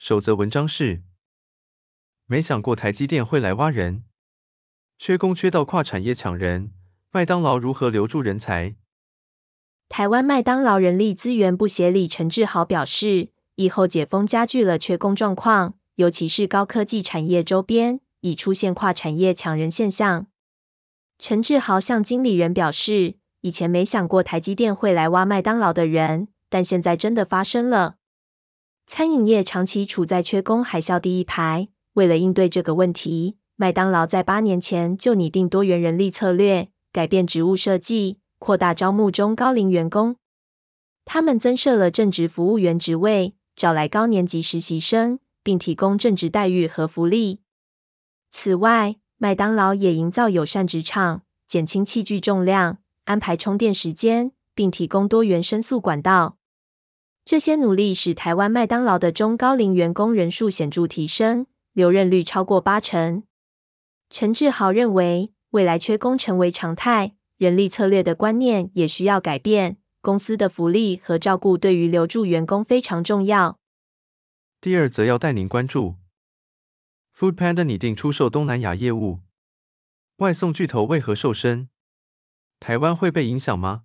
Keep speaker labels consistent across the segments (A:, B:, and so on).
A: 守则文章是：没想过台积电会来挖人，缺工缺到跨产业抢人，麦当劳如何留住人才？
B: 台湾麦当劳人力资源部协理陈志豪表示，以后解封加剧了缺工状况，尤其是高科技产业周边，已出现跨产业抢人现象。陈志豪向经理人表示，以前没想过台积电会来挖麦当劳的人，但现在真的发生了。餐饮业长期处在缺工海啸第一排，为了应对这个问题，麦当劳在八年前就拟定多元人力策略，改变职务设计，扩大招募中高龄员工。他们增设了正职服务员职位，找来高年级实习生，并提供正职待遇和福利。此外，麦当劳也营造友善职场，减轻器具重量，安排充电时间，并提供多元申诉管道。这些努力使台湾麦当劳的中高龄员工人数显著提升，留任率超过八成。陈志豪认为，未来缺工成为常态，人力策略的观念也需要改变，公司的福利和照顾对于留住员工非常重要。
A: 第二则要带您关注。Foodpanda 拟定出售东南亚业务，外送巨头为何瘦身？台湾会被影响吗？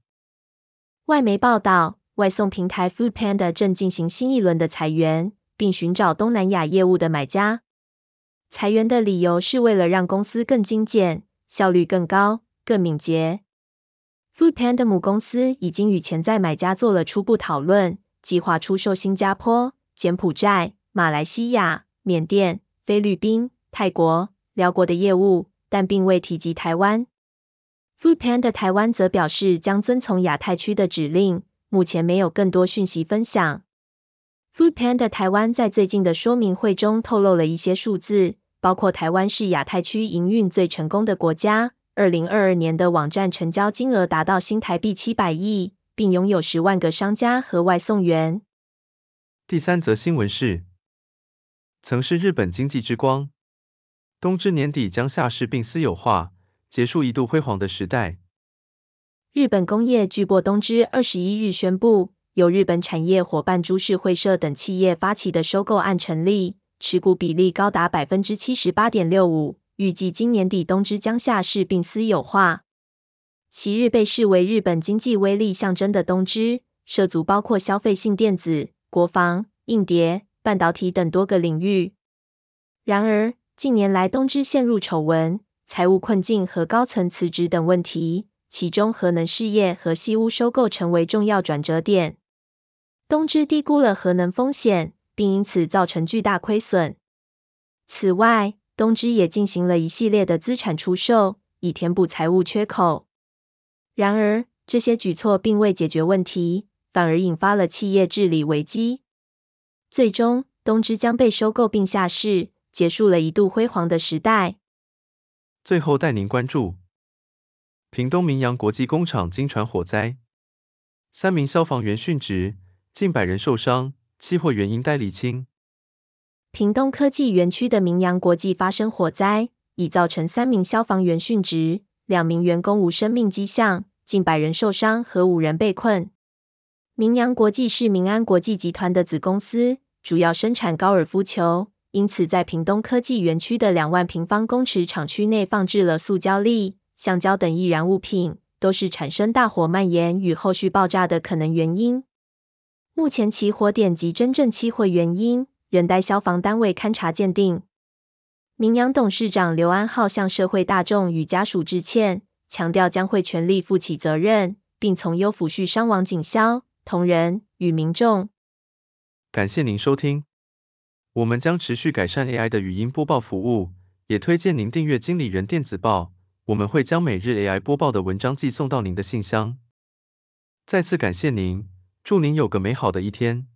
B: 外媒报道，外送平台 Foodpanda 正进行新一轮的裁员，并寻找东南亚业务的买家。裁员的理由是为了让公司更精简、效率更高、更敏捷。Foodpanda 母公司已经与潜在买家做了初步讨论，计划出售新加坡、柬埔寨、马来西亚、缅甸。菲律宾、泰国、寮国的业务，但并未提及台湾。Foodpanda 台湾则表示将遵从亚太区的指令，目前没有更多讯息分享。Foodpanda 台湾在最近的说明会中透露了一些数字，包括台湾是亚太区营运最成功的国家，二零二二年的网站成交金额达到新台币七百亿，并拥有十万个商家和外送员。
A: 第三则新闻是。曾是日本经济之光，东芝年底将下市并私有化，结束一度辉煌的时代。
B: 日本工业巨擘东芝二十一日宣布，由日本产业伙伴株式会社等企业发起的收购案成立，持股比例高达百分之七十八点六五，预计今年底东芝将下市并私有化。昔日被视为日本经济威力象征的东芝，涉足包括消费性电子、国防、硬碟。半导体等多个领域。然而，近年来东芝陷入丑闻、财务困境和高层辞职等问题，其中核能事业和西屋收购成为重要转折点。东芝低估了核能风险，并因此造成巨大亏损。此外，东芝也进行了一系列的资产出售，以填补财务缺口。然而，这些举措并未解决问题，反而引发了企业治理危机。最终，东芝将被收购并下市，结束了一度辉煌的时代。
A: 最后带您关注：屏东明扬国际工厂惊传火灾，三名消防员殉职，近百人受伤，起火原因待厘清。
B: 屏东科技园区的明扬国际发生火灾，已造成三名消防员殉职，两名员工无生命迹象，近百人受伤和五人被困。明扬国际是明安国际集团的子公司。主要生产高尔夫球，因此在屏东科技园区的两万平方公尺厂区内放置了塑胶粒、橡胶等易燃物品，都是产生大火蔓延与后续爆炸的可能原因。目前起火点及真正起火原因仍待消防单位勘查鉴定。明扬董事长刘安浩向社会大众与家属致歉，强调将会全力负起责任，并从优抚恤伤亡警消、同仁与民众。
A: 感谢您收听，我们将持续改善 AI 的语音播报服务，也推荐您订阅经理人电子报，我们会将每日 AI 播报的文章寄送到您的信箱。再次感谢您，祝您有个美好的一天。